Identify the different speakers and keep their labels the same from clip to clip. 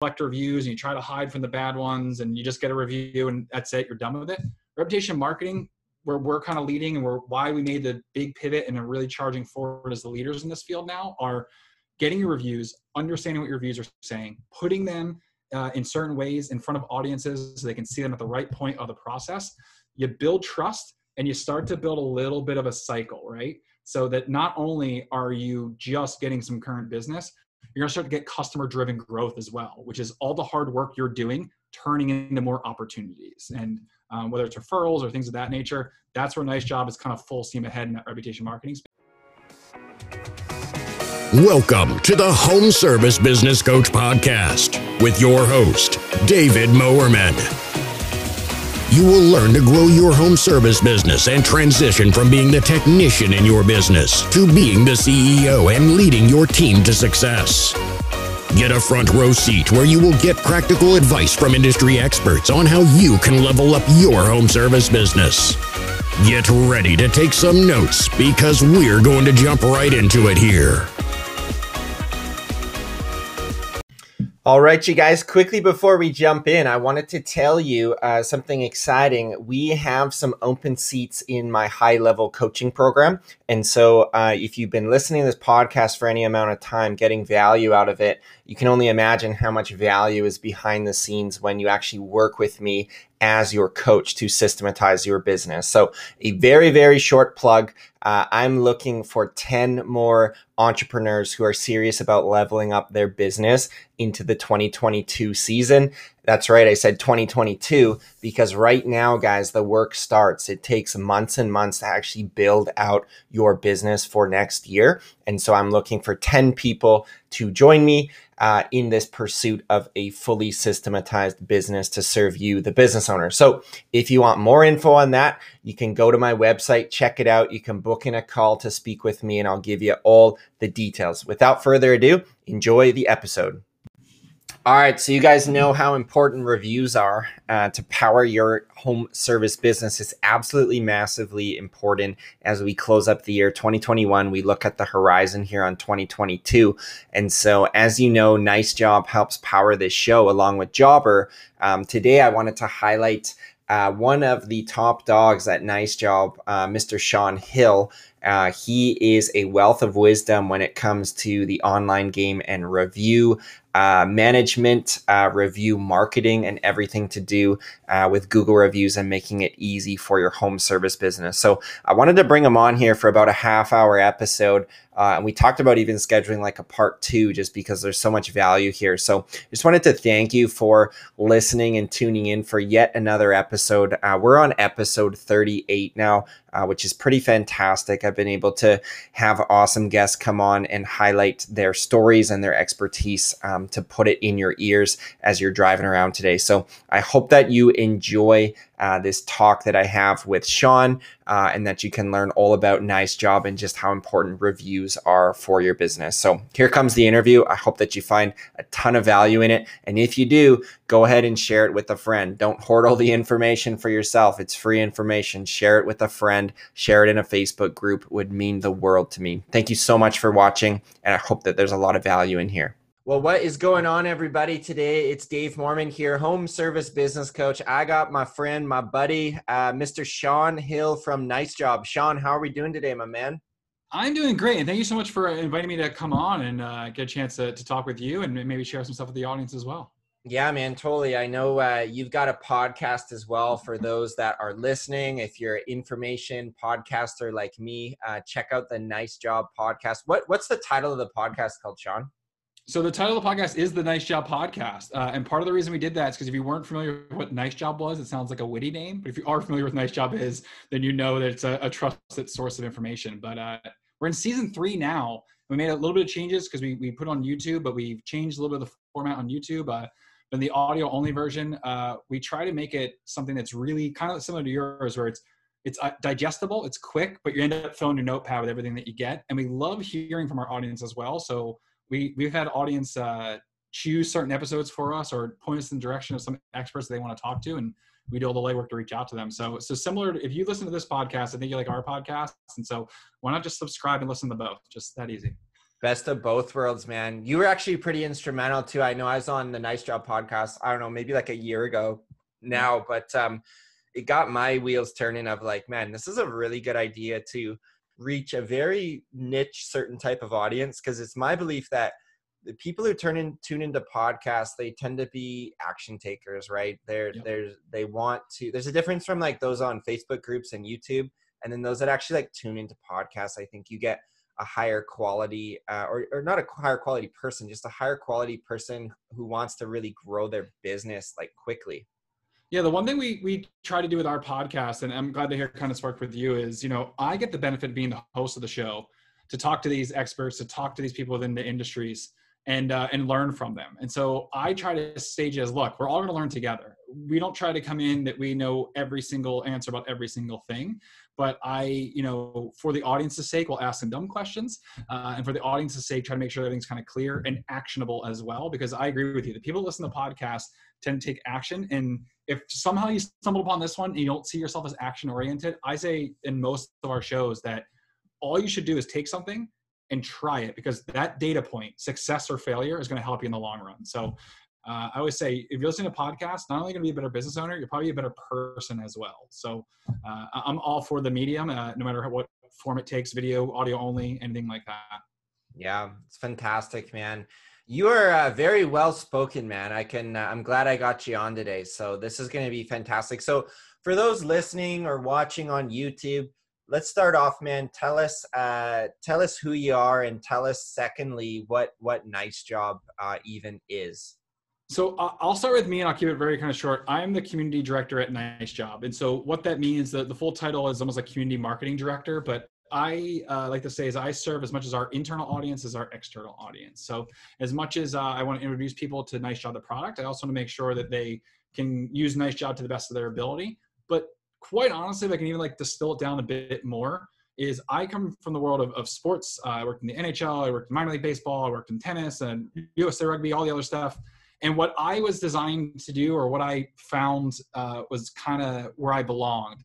Speaker 1: collect reviews and you try to hide from the bad ones and you just get a review and that's it, you're done with it. Reputation marketing, where we're kind of leading and we're why we made the big pivot and are really charging forward as the leaders in this field now are getting your reviews, understanding what your reviews are saying, putting them uh, in certain ways in front of audiences so they can see them at the right point of the process. You build trust and you start to build a little bit of a cycle, right? So that not only are you just getting some current business, you're gonna start to get customer driven growth as well, which is all the hard work you're doing turning into more opportunities. And um, whether it's referrals or things of that nature, that's where Nice Job is kind of full steam ahead in that reputation marketing space.
Speaker 2: Welcome to the Home Service Business Coach Podcast with your host, David Moerman. You will learn to grow your home service business and transition from being the technician in your business to being the CEO and leading your team to success. Get a front row seat where you will get practical advice from industry experts on how you can level up your home service business. Get ready to take some notes because we're going to jump right into it here.
Speaker 3: All right, you guys, quickly before we jump in, I wanted to tell you uh, something exciting. We have some open seats in my high level coaching program. And so, uh, if you've been listening to this podcast for any amount of time, getting value out of it, you can only imagine how much value is behind the scenes when you actually work with me as your coach to systematize your business. So, a very, very short plug. Uh, I'm looking for 10 more entrepreneurs who are serious about leveling up their business into the 2022 season. That's right. I said 2022 because right now, guys, the work starts. It takes months and months to actually build out your business for next year. And so I'm looking for 10 people to join me uh, in this pursuit of a fully systematized business to serve you, the business owner. So if you want more info on that, you can go to my website, check it out. You can book in a call to speak with me, and I'll give you all the details. Without further ado, enjoy the episode. All right, so you guys know how important reviews are uh, to power your home service business. It's absolutely massively important as we close up the year 2021. We look at the horizon here on 2022. And so, as you know, Nice Job helps power this show along with Jobber. Um, today, I wanted to highlight uh, one of the top dogs at Nice Job, uh, Mr. Shawn Hill. Uh, he is a wealth of wisdom when it comes to the online game and review uh, management, uh, review marketing, and everything to do uh, with Google reviews and making it easy for your home service business. So I wanted to bring him on here for about a half hour episode. Uh, and we talked about even scheduling like a part two just because there's so much value here. So just wanted to thank you for listening and tuning in for yet another episode. Uh, we're on episode 38 now uh, which is pretty fantastic. I've been able to have awesome guests come on and highlight their stories and their expertise to put it in your ears as you're driving around today. So I hope that you enjoy uh, this talk that I have with Shawn, uh, and that you can learn all about Nice Job and just how important reviews are for your business. So here comes the interview. I hope that you find a ton of value in it. And if you do, go ahead and share it with a friend. Don't hoard all the information for yourself. It's free information. Share it with a friend, share it in a Facebook group would mean the world to me. Thank you so much for watching, and I hope that there's a lot of value in here. Well, what is going on, everybody? Today it's Dave Moerman here, home service business coach. I got my friend, my buddy, uh, Mr. Shawn Hill from Nice Job. Shawn, how are we doing today, my man?
Speaker 1: I'm doing great, and thank you so much for inviting me to come on and uh, get a chance to, to talk with you and maybe share some stuff with the audience as well.
Speaker 3: Yeah, man, totally. I know uh, you've got a podcast as well for those that are listening. If you're an information podcaster like me, uh, check out the Nice Job podcast. What What's the title of the podcast called, Shawn?
Speaker 1: So the title of the podcast is the Nice Job Podcast, uh, and part of the reason we did that is because if you weren't familiar with what Nice Job was, it sounds like a witty name. But if you are familiar with Nice Job is, then you know that it's a, a trusted source of information. But uh, we're in season three now. We made a little bit of changes because we we put on YouTube, but we've changed a little bit of the format on YouTube. Uh, in the audio only version, uh, we try to make it something that's really kind of similar to yours, where it's it's uh, digestible, it's quick, but you end up filling your notepad with everything that you get. And we love hearing from our audience as well. So we we've had audience uh, choose certain episodes for us or point us in the direction of some experts they want to talk to, and we do all the legwork to reach out to them. So so similar. To, if you listen to this podcast, I think you like our podcast, and so why not just subscribe and listen to both? Just that easy.
Speaker 3: Best of both worlds, man. You were actually pretty instrumental too. I know I was on the Nice Job podcast, I don't know, maybe like a year ago now, but um it got my wheels turning of like, man, this is a really good idea to reach a very niche certain type of audience because it's my belief that the people who turn in tune into podcasts they tend to be action takers right? They're yep. there's they want to there's a difference from like those on facebook groups and youtube and then those that actually like tune into podcasts. I think you get a higher quality uh, or, or not a higher quality person just a higher quality person who wants to really grow their business like quickly
Speaker 1: yeah, the one thing we we try to do with our podcast, and I'm glad to hear kind of spark with you, is you know I get the benefit of being the host of the show to talk to these experts, to talk to these people within the industries, and uh, and learn from them. And so I try to stage as look, we're all going to learn together. We don't try to come in that we know every single answer about every single thing, but I, you know, for the audience's sake, we'll ask some dumb questions, uh, and for the audience's sake, try to make sure everything's kind of clear and actionable as well. Because I agree with you, the people listen to podcasts tend to take action and if somehow you stumble upon this one and you don't see yourself as action oriented, I say in most of our shows that all you should do is take something and try it because that data point, success or failure, is going to help you in the long run. So uh, I always say if you're listening to podcasts, not only going to be a better business owner, you're probably a better person as well. So uh, I'm all for the medium, uh, no matter what form it takes video, audio only, anything like that.
Speaker 3: Yeah, it's fantastic, man. You are uh, very well spoken, man. I can. Uh, I'm glad I got you on today. So this is going to be fantastic. So for those listening or watching on YouTube, let's start off, man. Tell us, uh, tell us who you are, and tell us, secondly, what what Nice Job uh, even is.
Speaker 1: So uh, I'll start with me, and I'll keep it very kind of short. I'm the community director at Nice Job, and so what that means, the, the full title is almost like community marketing director, but I uh, like to say is I serve as much as our internal audience as our external audience. So as much as uh, I want to introduce people to Nice Job the product, I also want to make sure that they can use Nice Job to the best of their ability. But quite honestly, if I can even like distill it down a bit more, is I come from the world of, of sports. Uh, I worked in the NHL, I worked in minor league baseball, I worked in tennis and USA rugby, all the other stuff. And what I was designed to do, or what I found uh, was kind of where I belonged,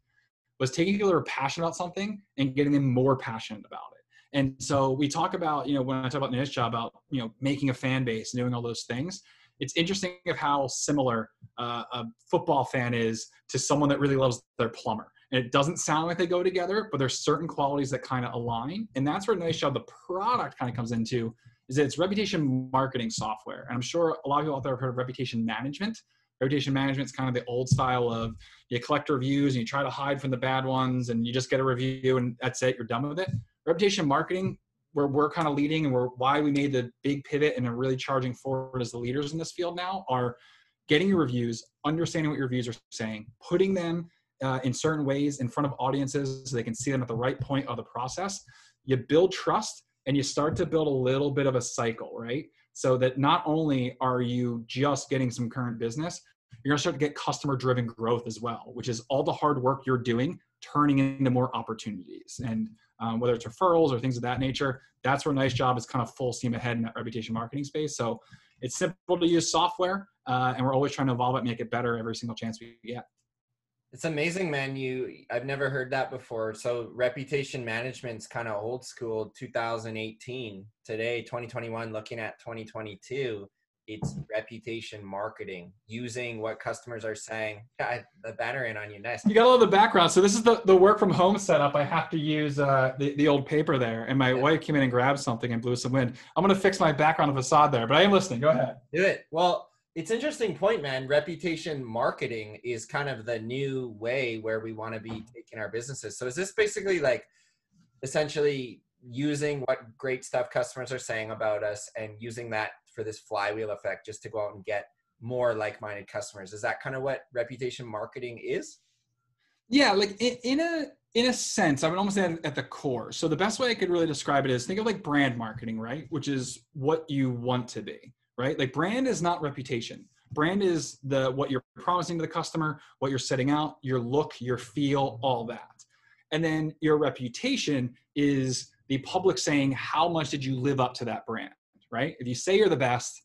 Speaker 1: was taking people who are passionate about something and getting them more passionate about it. And so we talk about, you know, when I talk about Nice Job about, you know, making a fan base and doing all those things, it's interesting of how similar uh, a football fan is to someone that really loves their plumber. And it doesn't sound like they go together, but there's certain qualities that kind of align. And that's where Nice Job, the product kind of comes into, is it's reputation marketing software. And I'm sure a lot of people out there have heard of reputation management. Reputation management is kind of the old style of you collect reviews and you try to hide from the bad ones and you just get a review and that's it, you're done with it. Reputation marketing, where we're kind of leading and we're why we made the big pivot and are really charging forward as the leaders in this field now are getting your reviews, understanding what your reviews are saying, putting them uh, in certain ways in front of audiences so they can see them at the right point of the process. You build trust and you start to build a little bit of a cycle, right? So that not only are you just getting some current business, you're going to start to get customer driven growth as well, which is all the hard work you're doing turning into more opportunities. And um, whether it's referrals or things of that nature, that's where Nice Job is kind of full steam ahead in that reputation marketing space. So it's simple to use software, uh, and we're always trying to evolve it, make it better every single chance we get.
Speaker 3: It's amazing, man. You I've never heard that before. So reputation management's kind of old school 2018. Today, 2021, looking at 2022 it's reputation marketing using what customers are saying the banner in on you nice
Speaker 1: you got all the background. So this is the, the work from home setup. I have to use uh, the, the old paper there and my yeah. wife came in and grabbed something and blew some wind. I'm going to fix my background facade there but i am listening. Go ahead.
Speaker 3: Do it. Well it's interesting point man. Reputation marketing is kind of the new way where we want to be taking our businesses. So is this basically like essentially using what great stuff customers are saying about us and using that for this flywheel effect just to go out and get more like-minded customers. Is that kind of what reputation marketing is?
Speaker 1: Yeah like in, in a in a sense i would almost say at the core. So the best way i could really describe it is think of like brand marketing right? Which is what you want to be right? Like brand is not reputation. Brand is the what you're promising to the customer what you're setting out your look your feel all that. And then your reputation is the public saying how much did you live up to that brand right? If you say you're the best,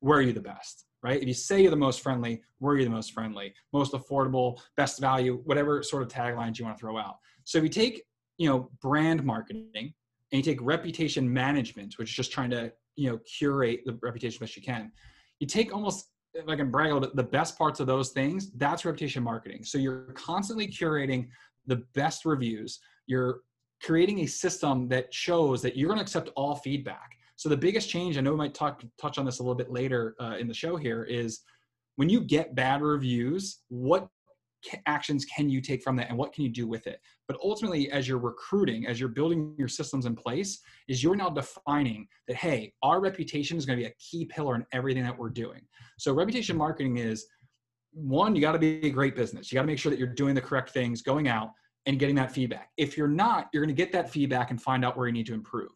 Speaker 1: were you the best, right? If you say you're the most friendly, were you the most friendly, most affordable, best value, whatever sort of taglines you want to throw out. So if you take, you know, brand marketing and you take reputation management, which is just trying to you know curate the reputation best you can. You take almost if I can brag a little bit, the best parts of those things, that's reputation marketing. So you're constantly curating the best reviews. You're creating a system that shows that you're going to accept all feedback. So the biggest change, I know we might talk touch on this a little bit later uh, in the show here, is when you get bad reviews, what actions can you take from that and what can you do with it? But ultimately as you're recruiting as you're building your systems in place is you're now defining that hey our reputation is going to be a key pillar in everything that we're doing. So reputation marketing is one you got to be a great business. You got to make sure that you're doing the correct things going out and getting that feedback. If you're not you're going to get that feedback and find out where you need to improve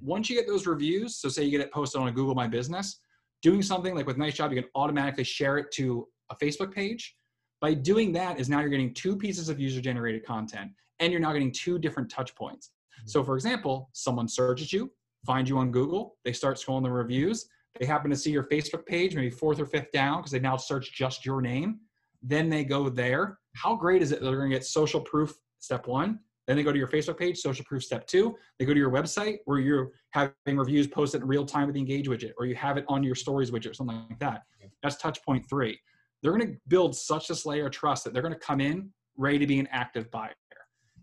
Speaker 1: once you get those reviews so say you get it posted on a google my business doing something like with nice job you can automatically share it to a facebook page by doing that is now you're getting two pieces of user generated content and you're now getting two different touch points. Mm-hmm. So for example, someone searches you, finds you on Google, they start scrolling the reviews, they happen to see your Facebook page, maybe fourth or fifth down because they now search just your name. Then they go there. How great is it they're going to get social proof step one? Then they go to your Facebook page, social proof step two. They go to your website where you're having reviews posted in real time with the engage widget, or you have it on your stories widget or something like that. That's touch point three they're going to build such this layer of trust that they're going to come in ready to be an active buyer.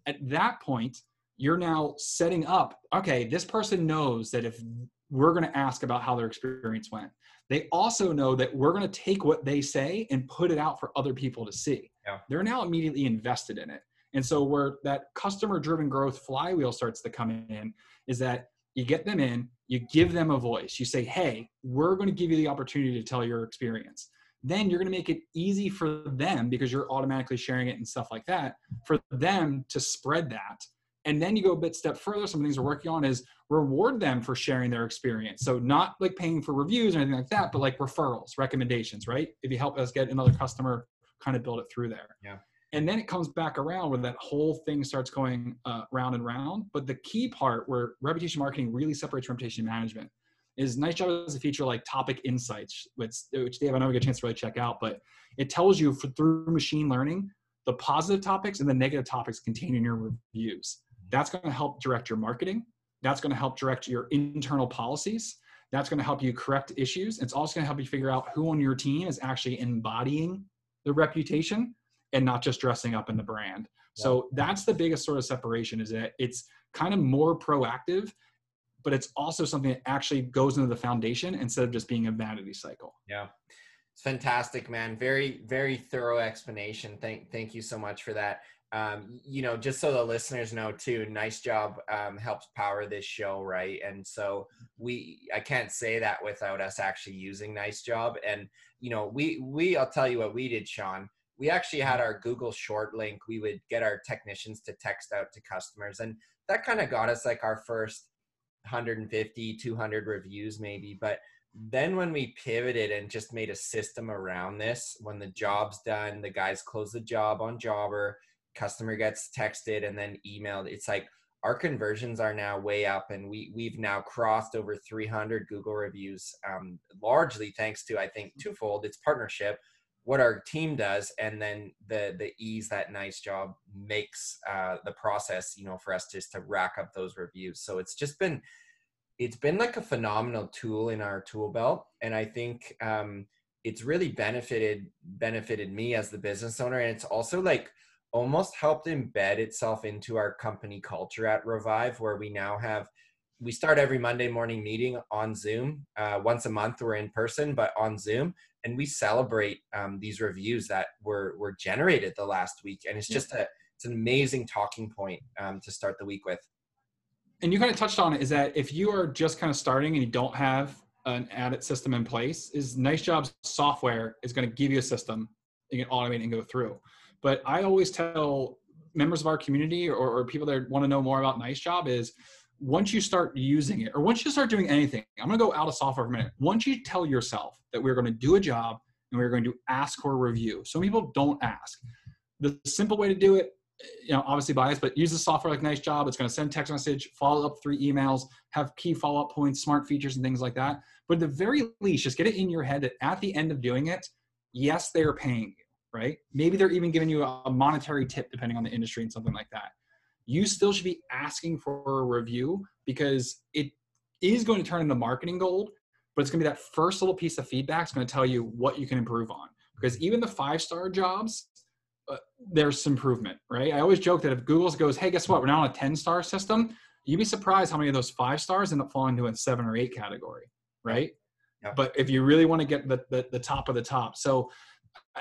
Speaker 1: At that point, you're now setting up, okay, this person knows that if we're going to ask about how their experience went, they also know that we're going to take what they say and put it out for other people to see. Yeah. They're now immediately invested in it. And so, where that customer driven growth flywheel starts to come in is that you get them in, you give them a voice. You say, hey, we're going to give you the opportunity to tell your experience. Then you're going to make it easy for them because you're automatically sharing it and stuff like that for them to spread that. And then you go a bit step further. Some things we're working on is reward them for sharing their experience. So not like paying for reviews or anything like that but like referrals recommendations right? If you help us get another customer kind of build it through there.
Speaker 3: Yeah
Speaker 1: and then it comes back around where that whole thing starts going uh, round and round but the key part where reputation marketing really separates reputation management is Nice Job has a feature like Topic Insights, which, which Dave, I know we get a chance to really check out, but it tells you for, through machine learning the positive topics and the negative topics contained in your reviews. That's going to help direct your marketing. That's going to help direct your internal policies. That's going to help you correct issues. It's also going to help you figure out who on your team is actually embodying the reputation and not just dressing up in the brand. So that's the biggest sort of separation is that it's kind of more proactive but it's also something that actually goes into the foundation instead of just being a vanity cycle.
Speaker 3: Yeah. It's fantastic, man. Very, very thorough explanation. Thank, thank you so much for that. Um, you know, just so the listeners know too, nice job um, helps power this show, right? And so we, I can't say that without us actually using nice job. And you know, we, we, I'll tell you what we did, Shawn. We actually had our Google short link. We would get our technicians to text out to customers, and that kind of got us like our first 150 200 reviews maybe but then when we pivoted and just made a system around this when the job's done the guys close the job on jobber customer gets texted and then emailed it's like our conversions are now way up and we we've now crossed over 300 google reviews um, largely thanks to i think twofold it's partnership what our team does and then the the ease that nice job makes uh, the process you know for us just to rack up those reviews. So it's just been it's been like a phenomenal tool in our tool belt and i think um, it's really benefited benefited me as the business owner and it's also like almost helped embed itself into our company culture at revive where we now have we start every monday morning meeting on zoom. Uh, once a month we're in person but on zoom and we celebrate um, these reviews that were were generated the last week and it's just a it's an amazing talking point um, to start the week with.
Speaker 1: And you kind of touched on it is that if you are just kind of starting and you don't have an audit system in place is nice jobs software is going to give you a system you can automate and go through. But i always tell members of our community or, or people that want to know more about nice job is once you start using it or once you start doing anything, I'm going to go out of software for a minute. Once you tell yourself that we're going to do a job and we're going to ask for a review, some people don't ask. The simple way to do it, you know, obviously biased, but use the software like Nice Job. It's going to send text message, follow up three emails, have key follow up points, smart features, and things like that. But at the very least, just get it in your head that at the end of doing it, yes, they are paying you, right? Maybe they're even giving you a monetary tip depending on the industry and something like that you still should be asking for a review because it is going to turn into marketing gold, but it's going to be that first little piece of feedback is going to tell you what you can improve on. Because even the five star jobs, uh, there's some improvement, right? I always joke that if Google goes, hey, guess what? We're now on a 10 star system, you'd be surprised how many of those five stars end up falling into a seven or eight category, right? Yeah. But if you really want to get the, the, the top of the top. So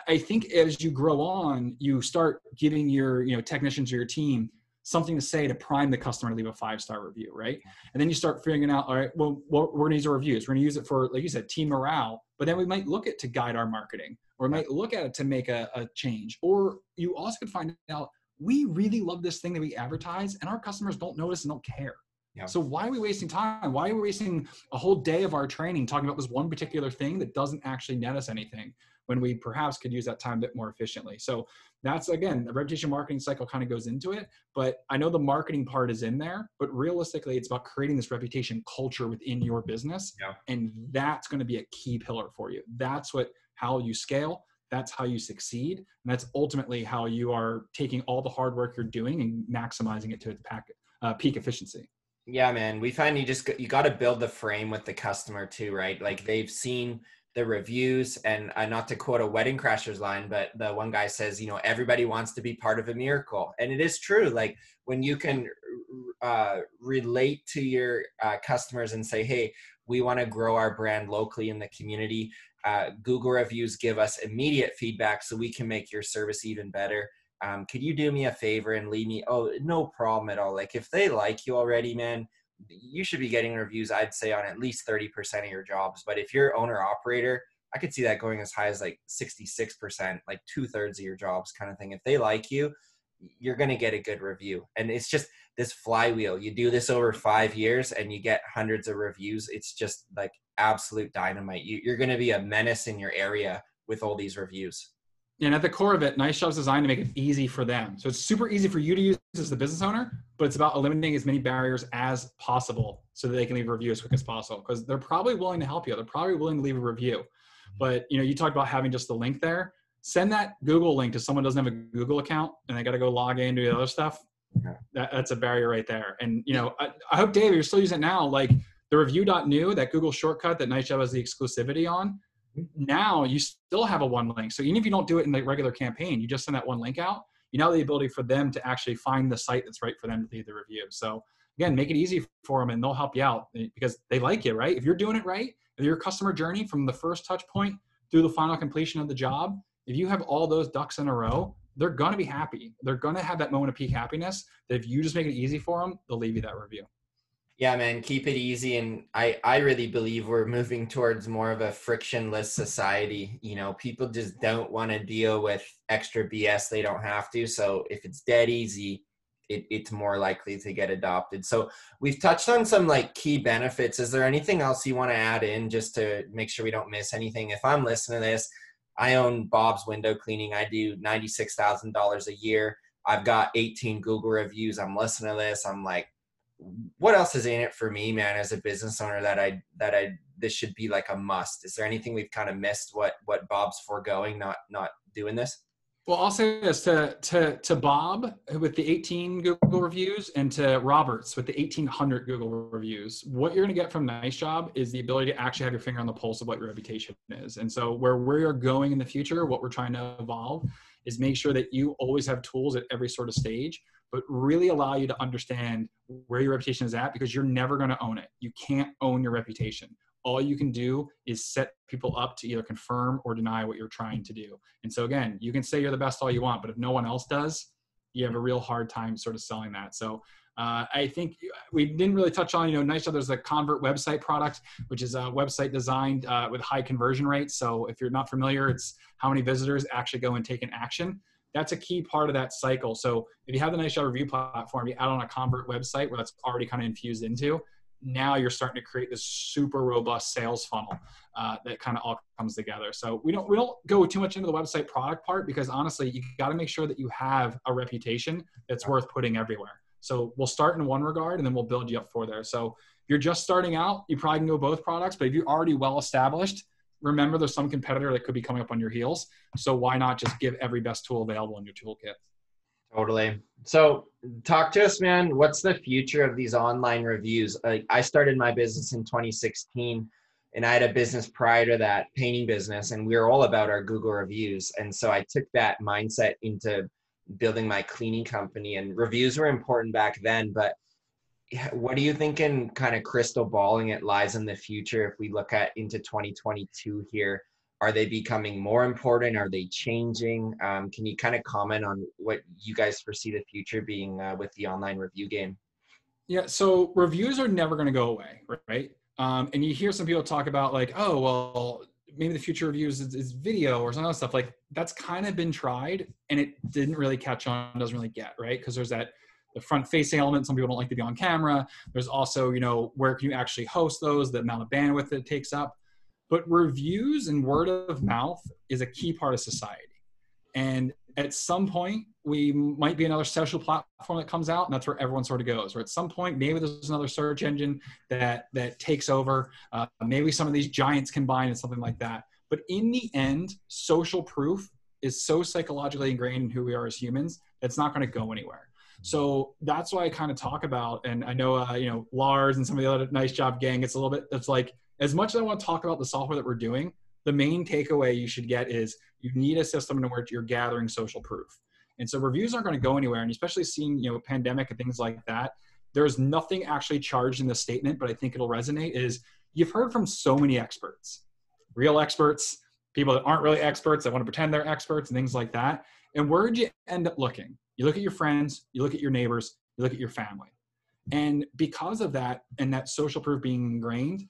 Speaker 1: I think as you grow on, you start giving your you know technicians or your team something to say to prime the customer to leave a five star review, right? And then you start figuring out, all right, well, we're to use our reviews. We're going to use it for, like you said, team morale. But then we might look at to guide our marketing, or we might look at it to make a, a change. Or you also could find out we really love this thing that we advertise, and our customers don't notice and don't care. Yeah. So why are we wasting time? Why are we wasting a whole day of our training talking about this one particular thing that doesn't actually net us anything? When we perhaps could use that time a bit more efficiently. So that's again, the reputation marketing cycle kind of goes into it. But I know the marketing part is in there, but realistically, it's about creating this reputation culture within your business. Yeah. And that's going to be a key pillar for you. That's what how you scale. That's how you succeed. And that's ultimately how you are taking all the hard work you're doing and maximizing it to its pack, uh, peak efficiency.
Speaker 3: Yeah, man. We find you just you got to build the frame with the customer too, right? Like they've seen the reviews and uh, not to quote a wedding crashers line but the one guy says you know everybody wants to be part of a miracle. And it is true like when you can uh, relate to your uh, customers and say hey we want to grow our brand locally in the community uh, google reviews give us immediate feedback so we can make your service even better. Um, could you do me a favor and leave me oh no problem at all. Like if they like you already man you should be getting reviews i'd say on at least 30% of your jobs but if you're owner operator i could see that going as high as like 66% like two-thirds of your jobs kind of thing. If they like you you're going to get a good review. And it's just this flywheel. You do this over five years and you get hundreds of reviews it's just like absolute dynamite. You, you're going to be a menace in your area with all these reviews
Speaker 1: and at the core of it, Nice Jobs designed to make it easy for them. So it's super easy for you to use as the business owner, but it's about eliminating as many barriers as possible so that they can leave a review as quick as possible. Because they're probably willing to help you. They're probably willing to leave a review. But you know, you talked about having just the link there. Send that Google link to someone who doesn't have a Google account and they got to go log in the other stuff. That, that's a barrier right there. And you know, I, I hope Dave, you're still using it now. Like the review.new, that Google shortcut that Nice Job has the exclusivity on now you still have a one link. So even if you don't do it in the regular campaign, you just send that one link out. You now have the ability for them to actually find the site that's right for them to leave the review. So again, make it easy for them and they'll help you out eh, because they like you, right? If you're doing it right, your customer journey from the first touch point through the final completion of the job, if you have all those ducks in a row, they're to be happy. They're to have that moment of peak happiness that if you just make it easy for them, they'll leave you that review
Speaker 3: yeah man keep it easy and i i really believe we're moving towards more of a frictionless society you know people just don't want to deal with extra bs they don't have to so if it's dead easy it, it's more likely to get adopted. So we've touched on some like key benefits is there anything else you want to add in just to make sure we don't miss anything? If i'm listening to this i own bob's window cleaning i do $96000 a year i've got 18 google reviews i'm listening to this i'm like what else is in it for me, man, as a business owner that I that I this should be like a must? Is there anything we've kind of missed? What what Bob's foregoing, not not doing this?
Speaker 1: Well, I'll say this to to to Bob with the 18 Google reviews and to Roberts with the 1800 Google reviews. What you're going to get from Nice Job is the ability to actually have your finger on the pulse of what your reputation is. And so, where we are going in the future, what we're trying to evolve is make sure that you always have tools at every sort of stage but really allow you to understand where your reputation is at because you're never going to own it. You can't own your reputation. All you can do is set people up to either confirm or deny what you're trying to do. And so, again, you can say you're the best all you want, but if no one else does, you have a real hard time sort of selling that. So, uh, I think we didn't really touch on, you know, nice. There's a convert website product, which is a website designed uh, with high conversion rates. So if you're not familiar, it's how many visitors actually go and take an action that's a key part of that cycle. So if you have the Nice Job Review platform, you add on a convert website where that's already kind of infused into, now you're starting to create this super robust sales funnel uh, that kind of all comes together. So we don't we don't go too much into the website product part because honestly, you got to make sure that you have a reputation that's worth putting everywhere. So we'll start in one regard and then we'll build you up for there. So if you're just starting out, you probably can go both products, but if you're already well established, remember there's some competitor that could be coming up on your heels. So why not just give every best tool available in your toolkit?
Speaker 3: Totally. So, talk to us, man. What's the future of these online reviews? Like, I started my business in 2016, and I had a business prior to that, painting business, and we were all about our Google reviews. And so, I took that mindset into building my cleaning company. And reviews were important back then, but what do you think in Kind of crystal balling it lies in the future if we look at into 2022 here? Are they becoming more important? Are they changing? Um, can you kind of comment on what you guys foresee the future being uh, with the online review game?
Speaker 1: Yeah so reviews are never going to go away right? Um, and you hear some people talk about like oh well maybe the future reviews is, is video or some other stuff like that's kind of been tried and it didn't really catch on doesn't really get right? Because there's that the front facing element some people don't like to be on camera there's also you know where can you actually host those the amount of bandwidth that it takes up but reviews and word of mouth is a key part of society. And at some point, we might be another social platform that comes out, and that's where everyone sort of goes. Or at some point, maybe there's another search engine that that takes over. Uh, maybe some of these giants combine and something like that. But in the end, social proof is so psychologically ingrained in who we are as humans that's not going to go anywhere. So that's why I kind of talk about, and I know uh, you know Lars and some of the other nice job gang. It's a little bit. It's like as much as I want to talk about the software that we're doing, the main takeaway you should get is you need a system in which you're gathering social proof. And so reviews aren't going to go anywhere. And especially seeing, you know, pandemic and things like that, there's nothing actually charged in the statement, but I think it'll resonate is you've heard from so many experts, real experts, people that aren't really experts that want to pretend they're experts and things like that. And where'd you end up looking? You look at your friends, you look at your neighbors, you look at your family. And because of that and that social proof being ingrained,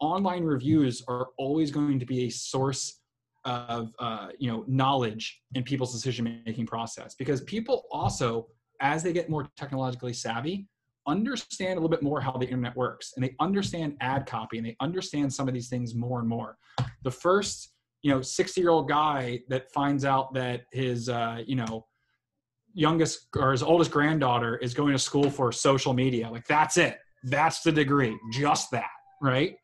Speaker 1: online reviews are always going to be a source of uh, you know knowledge in people's decision making process because people also as they get more technologically savvy understand a little bit more how the internet works and they understand ad copy and they understand some of these things more and more the first you know 60 year old guy that finds out that his uh, you know youngest or his oldest granddaughter is going to school for social media like that's it that's the degree just that right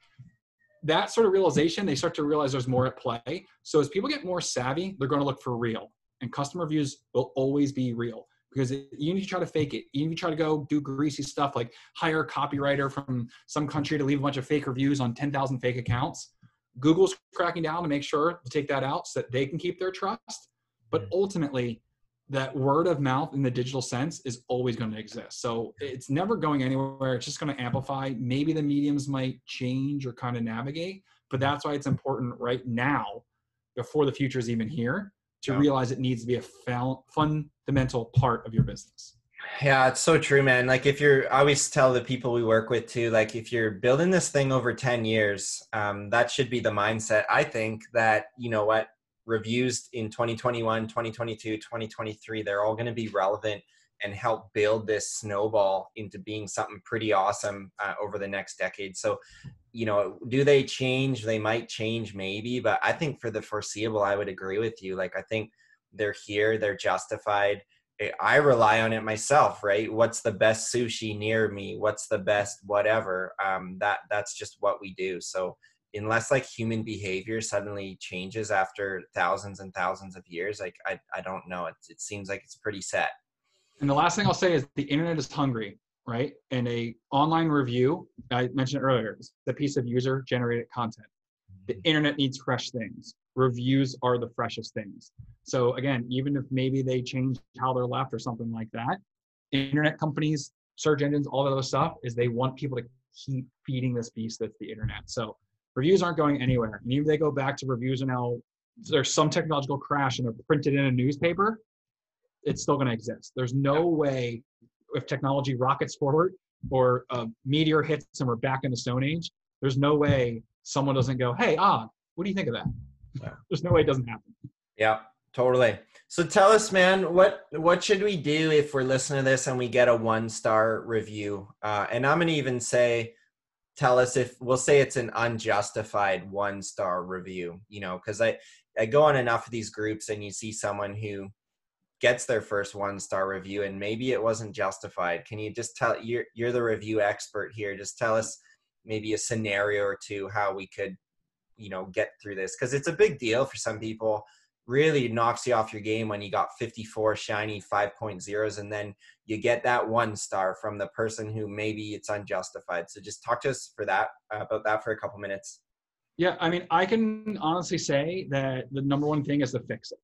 Speaker 1: that sort of realization, they start to realize there's more at play. So as people get more savvy, they're going to look for real. And customer reviews will always be real because even if you try to fake it, even if you try to go do greasy stuff like hire a copywriter from some country to leave a bunch of fake reviews on 10,000 fake accounts, Google's cracking down to make sure to take that out so that they can keep their trust. But mm. ultimately, that word of mouth in the digital sense is always going to exist. So it's never going anywhere. It's just going to amplify. Maybe the mediums might change or kind of navigate, but that's why it's important right now, before the future is even here, to yeah. realize it needs to be a fundamental part of your business.
Speaker 3: Yeah, it's so true, man. Like if you're, I always tell the people we work with too, like if you're building this thing over 10 years, um, that should be the mindset. I think that, you know what, reviews in 2021, 2022, 2023, they're all going to be relevant and help build this snowball into being something pretty awesome uh, over the next decade. So, you know, do they change? They might change maybe, but I think for the foreseeable, I would agree with you. Like, I think they're here, they're justified. I rely on it myself, right? What's the best sushi near me? What's the best whatever? Um, that that's just what we do. So unless like human behavior suddenly changes after thousands and thousands of years like i, I don't know. It, it seems like it's pretty set.
Speaker 1: And the last thing i'll say is the internet is hungry right? And a online review i mentioned earlier is the piece of user generated content. The mm-hmm. internet needs fresh things. Reviews are the freshest things. So again even if maybe they change how they're left or something like that internet companies search engines all that other stuff is they want people to keep feeding this beast that's the internet. So reviews aren't going anywhere. And even if they go back to reviews and now there's some technological crash and they're printed in a newspaper, it's still going to exist. There's no way if technology rockets forward or a meteor hits and we're back in the Stone Age, there's no way someone doesn't go, hey, ah, what do you think of that? Yeah. There's no way it doesn't happen.
Speaker 3: Yeah, totally. So tell us, man, what what should we do if we're listening to this and we get a one star review? Uh, and I'm gonna even say tell us if we'll say it's an unjustified one star review you know because i i go on enough of these groups and you see someone who gets their first one star review and maybe it wasn't justified. Can you just tell you're you're the review expert here. Just tell us maybe a scenario or two how we could you know get through this because it's a big deal for some people really knocks you off your game when you got 54 shiny 5.0s and then you get that one star from the person who maybe it's unjustified. So just talk to us for that about that for a couple minutes.
Speaker 1: Yeah, I mean, I can honestly say that the number one thing is to fix it,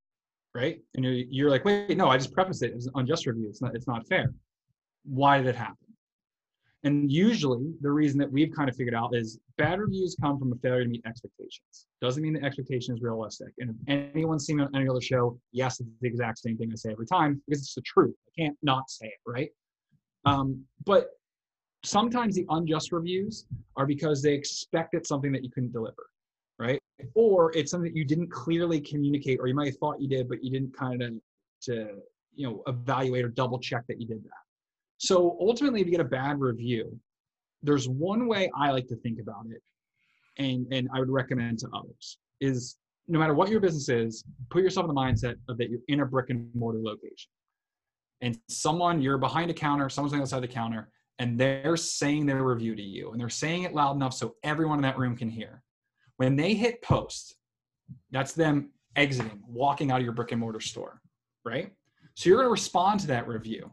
Speaker 1: right? And you're, you're like, wait, no, I just prefaced it. An unjust review. It's not. It's not fair. Why did it happen? And usually, the reason that we've kind of figured out is bad reviews come from a failure to meet expectations. Doesn't mean the expectation is realistic. And if anyone's seen any other show, yes, it's the exact same thing I say every time because it's the truth. I can't not say it, right? Um, but sometimes the unjust reviews are because they expected something that you couldn't deliver, right? Or it's something that you didn't clearly communicate, or you might have thought you did, but you didn't kind of to you know evaluate or double check that you did that. So ultimately, if you get a bad review, there's one way I like to think about it, and and I would recommend to others is no matter what your business is, put yourself in the mindset of that you're in a brick and mortar location, and someone you're behind a counter, someone's on the other side of the counter, and they're saying their review to you, and they're saying it loud enough so everyone in that room can hear. When they hit post, that's them exiting, walking out of your brick and mortar store, right? So you're going to respond to that review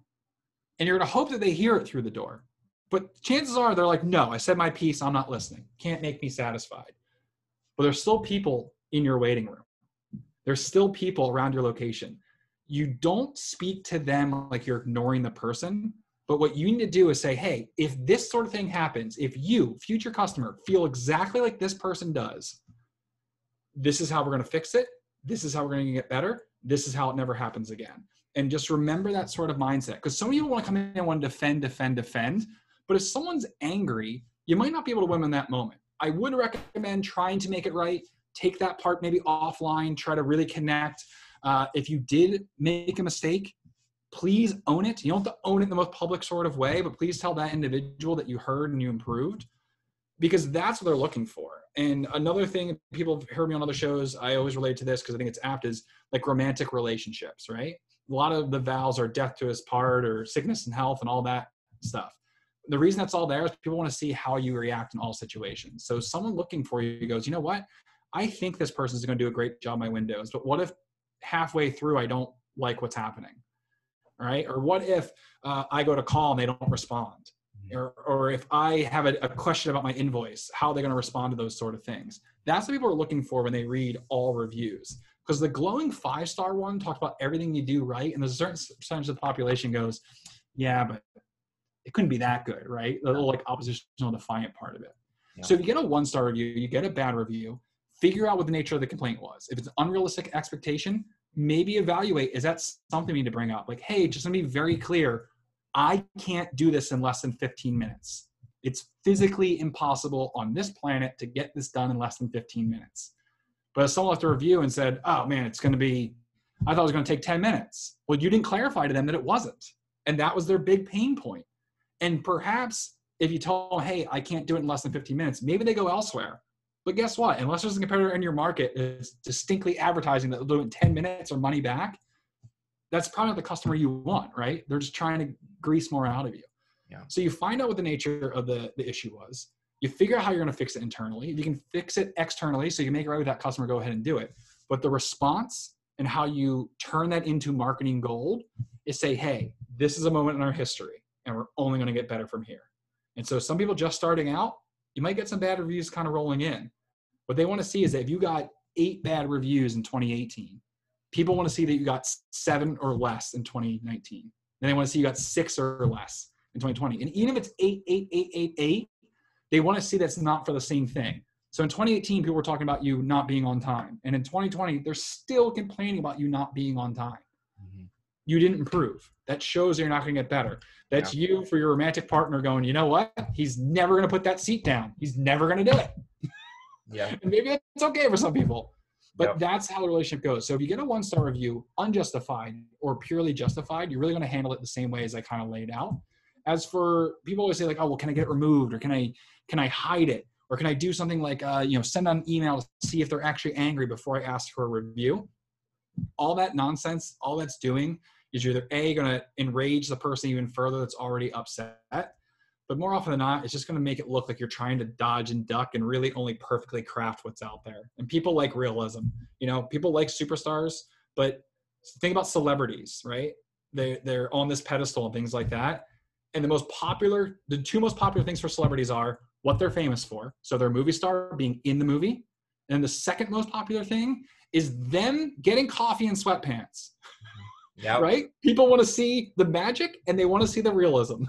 Speaker 1: and you're going to hope that they hear it through the door. But chances are they're like, no, I said my piece. I'm not listening. Can't make me satisfied. But there's still people in your waiting room. There's still people around your location. You don't speak to them like you're ignoring the person. But what you need to do is say, hey, if this sort of thing happens, if you, future customer, feel exactly like this person does, this is how we're going to fix it. This is how we're going to get better. This is how it never happens again and just remember that sort of mindset. Because some people want to come in and want to defend defend defend but if someone's angry you might not be able to win in that moment. I would recommend trying to make it right take that part maybe offline try to really connect. Uh, if you did make a mistake please own it. You don't have to own it in the most public sort of way but please tell that individual that you heard and you improved because that's what they're looking for. And another thing people have heard me on other shows i always relate to this because i think it's apt is like romantic relationships right a lot of the vows are death to his part or sickness and health and all that stuff. The reason that's all there is people want to see how you react in all situations. So someone looking for you goes, you know what? I think this person is going to do a great job my windows, but what if halfway through I don't like what's happening? Right? Or what if uh, I go to call and they don't respond? Mm-hmm. Or, or if I have a, a question about my invoice, how are they going to respond to those sort of things? That's what people are looking for when they read all reviews because the glowing five star one talks about everything you do right, and there's a certain percentage of the population goes, yeah, but it couldn't be that good, right? The little like oppositional defiant part of it. Yeah. So if you get a one star review, you get a bad review, figure out what the nature of the complaint was. If it's an unrealistic expectation, maybe evaluate is that something we need to bring up? Like, hey, just to be very clear, I can't do this in less than 15 minutes. It's physically impossible on this planet to get this done in less than 15 minutes. But if someone left a review and said, oh man, it's going to be, I thought it was going to take 10 minutes. Well, you didn't clarify to them that it wasn't. And that was their big pain point. And perhaps if you tell them, hey, I can't do it in less than 15 minutes, maybe they go elsewhere. But guess what? Unless there's a competitor in your market is distinctly advertising that they'll do it in 10 minutes or money back, that's probably not the customer you want, right? They're just trying to grease more out of you. Yeah. So you find out what the nature of the, the issue was you figure out how you're going to fix it internally. If you can fix it externally, so you make it right with that customer, go ahead and do it. But the response and how you turn that into marketing gold is say, hey, this is a moment in our history, and we're only going to get better from here. And so some people just starting out, you might get some bad reviews kind of rolling in. What they want to see is that if you got eight bad reviews in 2018, people want to see that you got seven or less in 2019. Then they want to see you got six or less in 2020. And even if it's eight, eight, eight, eight, eight, they want to see that's not for the same thing. So in 2018, people were talking about you not being on time. And in 2020, they're still complaining about you not being on time. Mm-hmm. You didn't improve. That shows you're not going to get better. That's yeah. you for your romantic partner going, you know what? He's never going to put that seat down. He's never going to do it.
Speaker 3: Yeah.
Speaker 1: and maybe that's okay for some people. But yep. that's how the relationship goes. So if you get a one star review, unjustified or purely justified, you're really going to handle it the same way as I kind of laid out. As for people always say like, oh, well, can I get it removed or can I can I hide it? Or can I do something like, uh, you know, send an email to see if they're actually angry before I ask for a review? All that nonsense, all that's doing is you're either A, going to enrage the person even further that's already upset, but more often than not, it's just going to make it look like you're trying to dodge and duck and really only perfectly craft what's out there. And people like realism. You know, people like superstars, but think about celebrities, right? They they're on this pedestal and things like that. And the most popular, the two most popular things for celebrities are what they're famous for. So their movie star being in the movie. And the second most popular thing is them getting coffee in sweatpants.
Speaker 3: Yeah.
Speaker 1: Right? People want to see the magic and they want to see the realism.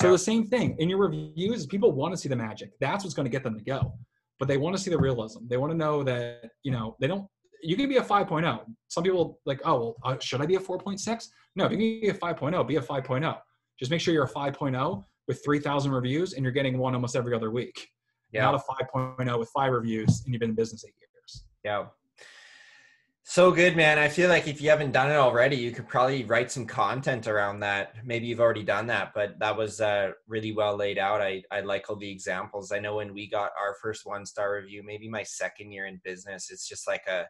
Speaker 1: So the same thing in your reviews, people want to see the magic. That's what's going to get them to go. But they want to see the realism. They want to know that, you know, they don't you can be a 5.0. Some people like, oh, well, uh, should I be a 4.6? No, if you can be a 5.0, be a 5.0. Just make sure you're a 5.0 with 3,000 reviews and you're getting one almost every other week.
Speaker 3: Yeah.
Speaker 1: Not a 5.0 with five reviews and you've been in business eight years.
Speaker 3: Yeah. So good, man. I feel like if you haven't done it already, you could probably write some content around that. Maybe you've already done that, but that was uh, really well laid out. I, I like all the examples. I know when we got our first one star review, maybe my second year in business, it's just like a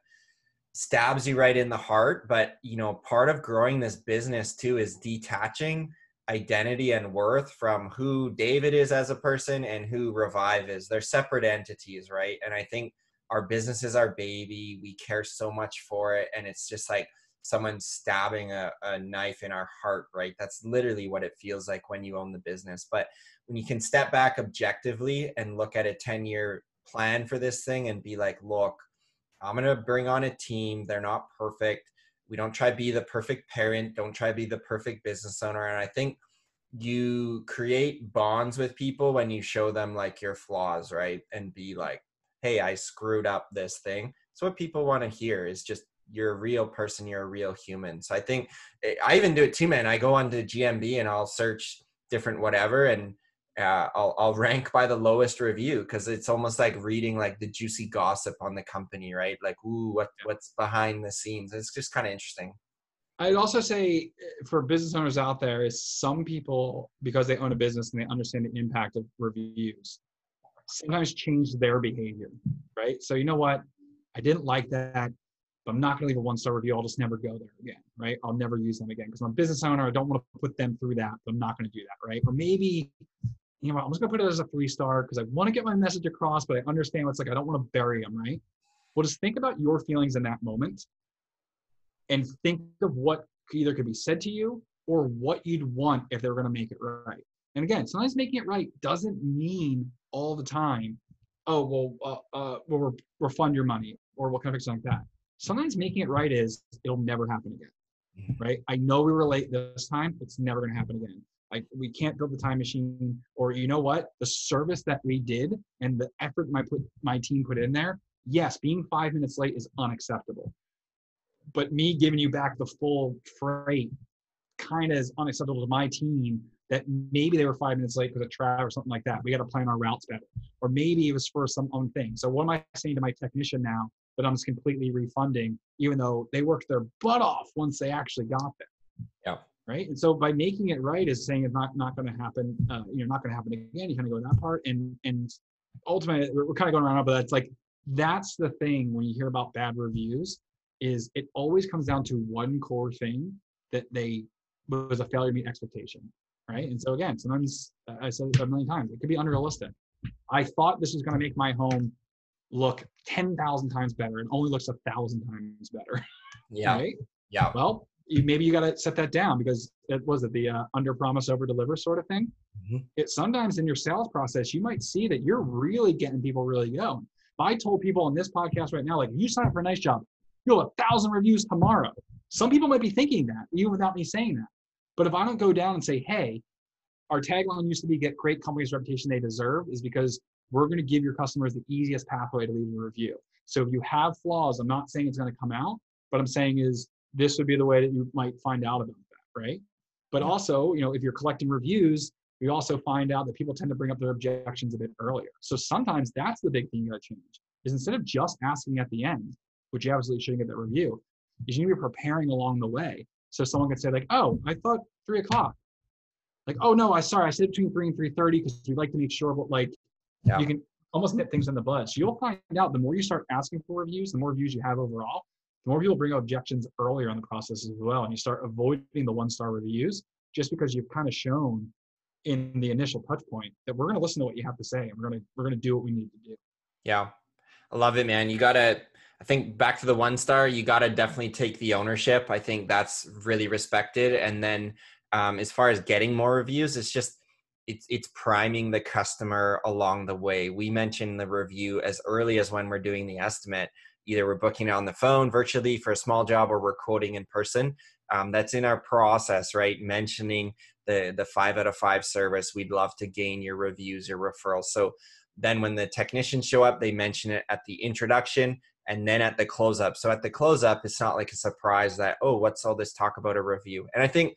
Speaker 3: stabs you right in the heart. But, you know, part of growing this business too is detaching identity and worth from who David is as a person and who Revive is. They're separate entities, right? And I think our business is our baby. We care so much for it. And it's just like someone stabbing a, a knife in our heart, right? That's literally what it feels like when you own the business. But when you can step back objectively and look at a 10 year plan for this thing and be like, look, I'm going to bring on a team. They're not perfect. We don't try to be the perfect parent. Don't try to be the perfect business owner. And I think you create bonds with people when you show them like your flaws, right? And be like, hey, I screwed up this thing. So what people want to hear is just you're a real person, you're a real human. So I think eh, I even do it too, man. I go onto GMB and I'll search different whatever and uh, I'll, I'll rank by the lowest review because it's almost like reading like the juicy gossip on the company, right? Like, ooh, what what's behind the scenes? It's just kind of interesting.
Speaker 1: I'd also say eh, for business owners out there is some people because they own a business and they understand the impact of reviews sometimes change their behavior, right? So you know what? I didn't like that, but I'm not going to leave a one star review. I'll just never go there again, right? I'll never use them again because I'm a business owner. I don't want to put them through that, but I'm not going to do that, right? Or maybe, you know, I'm just going to put it as a three star because I want to get my message across, but I understand what's like. I don't want to bury them, right? Well, just think about your feelings in that moment and think of what either could be said to you or what you'd want if they were going to make it right. And again, sometimes making it right doesn't mean all the time, oh well, uh, uh, we'll refund your money or what kind of something like that. Sometimes making it right is it'll never happen again, mm-hmm. right? I know we were late this time. It's never going to happen again. Like we can't build the time machine, or you know what? The service that we did and the effort my put my team put in there. Yes, being five minutes late is unacceptable, but me giving you back the full freight kind of is unacceptable to my team that maybe they were five minutes late because of traffic or something like that. We got to plan our routes better. Or maybe it was for some own thing. So what am I saying to my technician now that I'm just completely refunding, even though they worked their butt off once they actually got there?
Speaker 3: Yeah.
Speaker 1: Right. And so by making it right is saying it's not not going to happen. Uh, you know, not going to happen again. You kind of go that part, and and ultimately we're, we're kind of going around, but that's like that's the thing when you hear about bad reviews is it always comes down to one core thing that they was a failure to meet expectation right? And so again, sometimes I said it a million times, it could be unrealistic. I thought this was going to make my home look 10,000 times better and only looks a thousand times better.
Speaker 3: Yeah.
Speaker 1: Right?
Speaker 3: Yeah.
Speaker 1: Well, you, maybe you got to set that down because it was it the uh, under promise over deliver sort of thing. Mm-hmm. It sometimes in your sales process, you might see that you're really getting people really going. If I told people on this podcast right now, like you sign up for a nice job, you'll have a thousand reviews tomorrow. Some people might be thinking that even without me saying that. But if I don't go down and say, hey, our tagline used to be get great companies reputation they deserve is because we're going to give your customers the easiest pathway to leave a review. So if you have flaws, I'm not saying it's going to come out, but I'm saying is this would be the way that you might find out about that, right? But also, you know, if you're collecting reviews, we also find out that people tend to bring up their objections a bit earlier. So sometimes that's the big thing you got to change. Is instead of just asking at the end, which you absolutely shouldn't get that review, is you need to be preparing along the way. So someone could say like, "Oh, I thought three o'clock." Like, "Oh no, I sorry, I said between three and three thirty because we like to make sure." But like, yeah. you can almost nip things in the bud. So you'll find out the more you start asking for reviews, the more reviews you have overall, the more people bring objections earlier in the process as well, and you start avoiding the one star reviews just because you've kind of shown in the initial touch point that we're going to listen to what you have to say and we're going to we're going to do what we need to do.
Speaker 3: Yeah. I love it man. You gotta i think back to the one star you gotta definitely take the ownership. I think that's really respected. And then um, as far as getting more reviews it's just it's it's priming the customer along the way. We mentioned the review as early as when we're doing the estimate either we're booking on the phone virtually for a small job or we're quoting in person. Um, that's in our process right? Mentioning the the five out of five service we'd love to gain your reviews your referrals. So then when the technicians show up they mention it at the introduction and then at the close up. So at the close up it's not like a surprise that oh what's all this talk about a review? And i think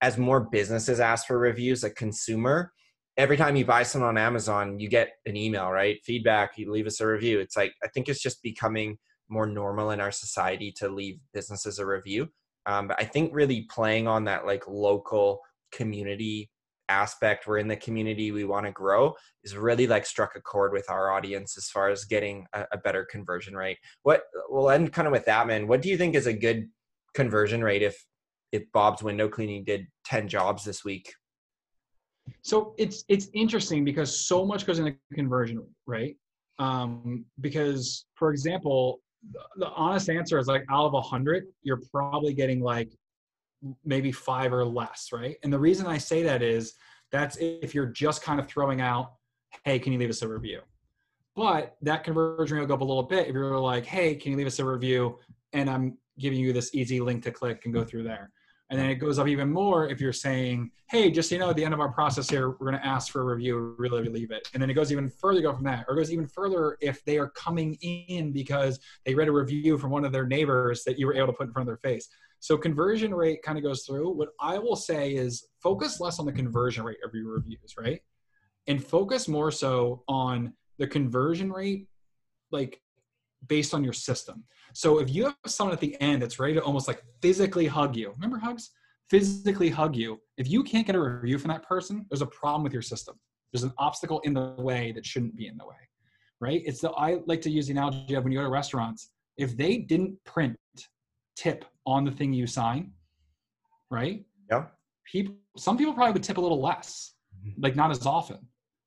Speaker 3: as more businesses ask for reviews a consumer every time you buy something on amazon you get an email right? Feedback you leave us a review. It's like i think it's just becoming more normal in our society to leave businesses a review. Um, but i think really playing on that like local community aspect we're in the community we want to grow is really like struck a chord with our audience as far as getting a, a, better conversion rate. What we'll end kind of with that man what do you think is a good conversion rate if if bob's window cleaning did 10 jobs this week?
Speaker 1: So it's it's interesting because so much goes into conversion right? Um because for example the, honest answer is like out of a hundred you're probably getting like maybe five or less, right? And the reason I say that is that's if you're just kind of throwing out, hey, can you leave us a review? But that conversion rate will go up a little bit if you're like, hey, can you leave us a review? And I'm giving you this easy link to click and go through there. And then it goes up even more if you're saying, hey, just so you know, at the end of our process here, we're going to ask for a review, really leave it. And then it goes even further, go from that. Or it goes even further if they are coming in because they read a review from one of their neighbors that you were able to put in front of their face. So conversion rate kind of goes through. What I will say is focus less on the conversion rate of your reviews, right? And focus more so on the conversion rate, like based on your system. So if you have someone at the end that's ready to almost like physically hug you, remember hugs? Physically hug you. If you can't get a review from that person, there's a problem with your system. There's an obstacle in the way that shouldn't be in the way, right? It's the I like to use the analogy of when you go to restaurants. If they didn't print tip on the thing you sign, right?
Speaker 3: Yeah.
Speaker 1: People, some people probably would tip a little less, mm-hmm. like not as often,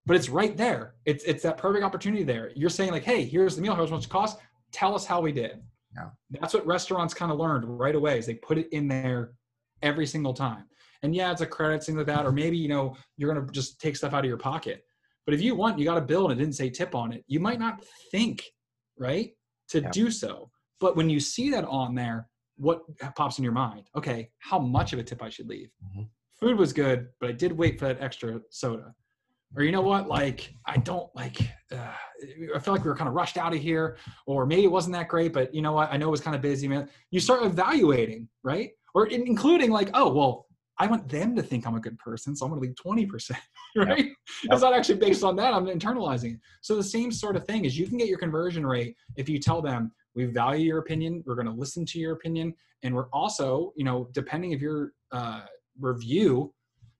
Speaker 1: but it's right there. It's it's that perfect opportunity there. You're saying like, hey, here's the meal. Here's how much it costs. Tell us how we did.
Speaker 3: Yeah.
Speaker 1: That's what restaurants kind of learned right away. Is they put it in there every single time. And yeah, it's a credit thing like that, or maybe you know you're gonna just take stuff out of your pocket. But if you want, you got a bill and it didn't say tip on it. You might not think, right, to yeah. do so. But when you see that on there, what pops in your mind? Okay, how much of a tip I should leave? Mm-hmm. Food was good, but I did wait for that extra soda. Or you know what? Like I don't like. Uh, I feel like we were kind of rushed out of here, or maybe it wasn't that great. But you know what? I know it was kind of busy, man. You start evaluating, right? Or in, including like, oh well, I want them to think I'm a good person, so I'm going to leave twenty percent, right? Yep. It's not actually based on that. I'm internalizing it. So the same sort of thing is you can get your conversion rate if you tell them, we value your opinion we're going to listen to your opinion and we're also you know depending if your uh, review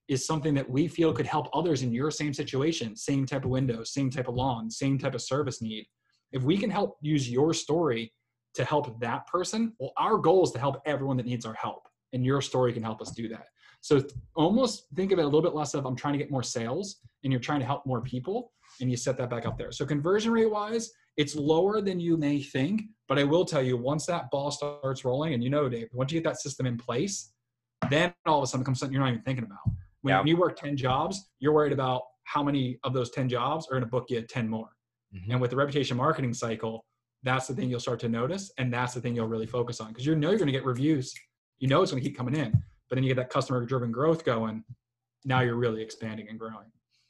Speaker 1: is something that we feel could help others in your same situation same type of windows same type of lawn same type of service need. If we can help use your story to help that person well our goal is to help everyone that needs our help and your story can help us do that. So almost think of it a little bit less of i'm trying to get more sales and you're trying to help more people and you set that back up there. So conversion rate wise it's lower than you may think, but I will tell you once that ball starts rolling, and you know, Dave, once you get that system in place, then all of a sudden comes something you're not even thinking about. When yeah. you work 10 jobs, you're worried about how many of those 10 jobs are going to book you 10 more. Mm-hmm. And with the reputation marketing cycle, that's the thing you'll start to notice. And that's the thing you'll really focus on because you know you're going to get reviews. You know it's going to keep coming in, but then you get that customer driven growth going. Now you're really expanding and growing.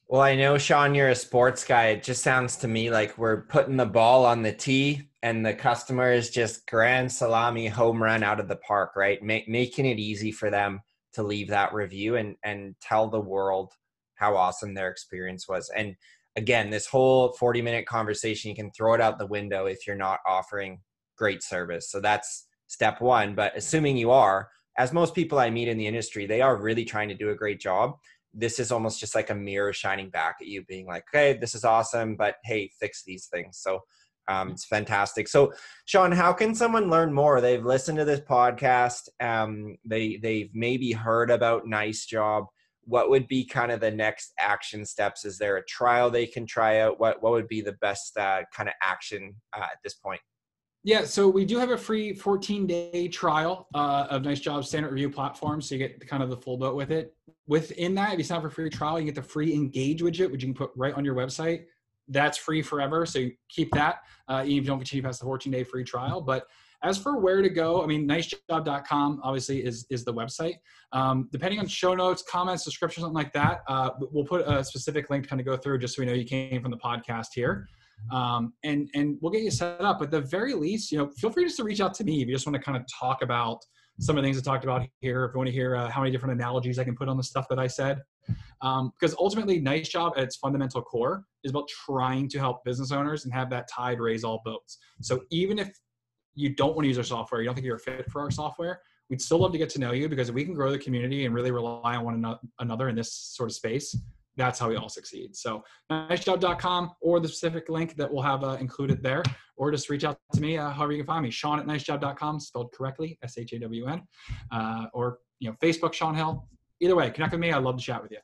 Speaker 3: Well, I know, Shawn, you're a sports guy. It just sounds to me like we're putting the ball on the tee and the customer is just grand salami home run out of the park, right? Make, making it easy for them to leave that review and, and tell the world how awesome their experience was. And again, this whole 40 minute conversation, you can throw it out the window if you're not offering great service. So that's step one. But assuming you are, as most people I meet in the industry, they are really trying to do a great job this is almost just like a mirror shining back at you being like okay this is awesome but hey fix these things so um, it's fantastic so Shawn how can someone learn more they've listened to this podcast um, they they've maybe heard about nice job what would be kind of the next action steps? Is there a trial they can try out? What what would be the best uh, kind of action uh, at this point?
Speaker 1: Yeah, so we do have a free 14 day trial uh, of Nice Job Standard Review platform. So you get kind of the full boat with it. Within that, if you sign up for free trial, you get the free Engage widget, which you can put right on your website. That's free forever. So keep that, uh, even if you don't continue past the 14 day free trial. But as for where to go, I mean, nicejob.com obviously is, is the website. Um, depending on show notes, comments, description, something like that, uh, we'll put a specific link to kind of go through just so we know you came from the podcast here um, and and we'll get you set up. At the very least, you know, feel free just to reach out to me if you just want to kind of talk about some of the things I talked about here. If you want to hear uh, how many different analogies I can put on the stuff that I said, um, because ultimately, Nice Job at its fundamental core is about trying to help business owners and have that tide raise all boats. So even if you don't want to use our software, you don't think you're fit for our software, we'd still love to get to know you because if we can grow the community and really rely on one another in this sort of space, that's how we all succeed. So nicejob.com or the specific link that we'll have uh, included there, or just reach out to me, uh, however you can find me, Shawn at nicejob.com, spelled correctly, S-H-A-W-N, uh, or, you know, Facebook, Shawn Hill. Either way, connect with me. I'd love to chat with you.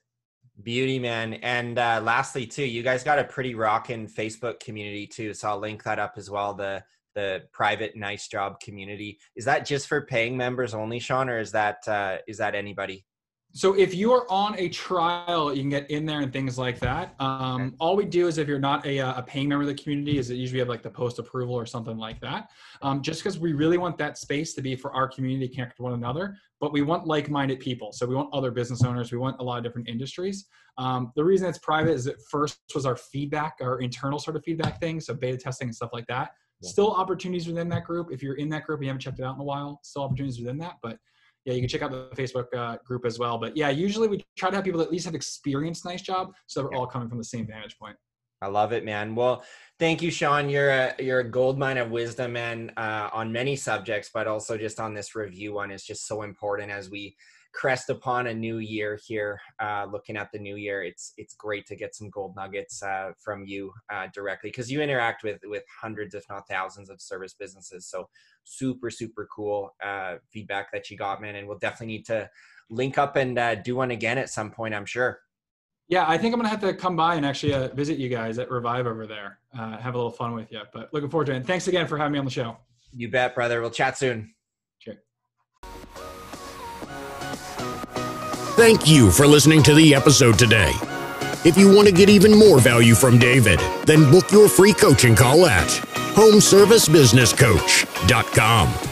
Speaker 3: Beauty, man. And uh, lastly, too, you guys got a pretty rocking Facebook community, too. So I'll link that up as well. The the private nice job community is that just for paying members only Shawn, or is that uh, is that anybody
Speaker 1: so if you are on a trial, you can get in there and things like that. Um, okay. All we do is if you're not a, uh, a paying member of the community, is it usually have like the post approval or something like that. Um, just because we really want that space to be for our community to connect with one another, but we want like-minded people. So we want other business owners. We want a lot of different industries. Um, the reason it's private is that first was our feedback, our internal sort of feedback thing, so beta testing and stuff like that. Yeah. Still opportunities within that group. If you're in that group and you haven't checked it out in a while, still opportunities within that, but yeah, you can check out the Facebook uh, group as well. But yeah, usually we try to have people that at least have experienced nice job, so we're yeah. all coming from the same vantage point.
Speaker 3: I love it, man. Well, thank you, Shawn. You're a you're a gold mine of wisdom, man, uh, on many subjects, but also just on this review one is just so important as we crest upon a new year here. Uh, looking at the new year, it's it's great to get some gold nuggets uh, from you uh, directly because you interact with with hundreds, if not thousands, of service businesses. So super super cool uh, feedback that you got, man. And we'll definitely need to link up and uh, do one again at some point. I'm sure.
Speaker 1: Yeah, I think I'm gonna have to come by and actually uh, visit you guys at Revive over there. have a little fun with you. But looking forward to it. And thanks again for having me on the show.
Speaker 3: You bet, brother. We'll chat soon.
Speaker 2: Thank you for listening to the episode today. If you want to get even more value from David, then book your free coaching call at homeservicebusinesscoach.com.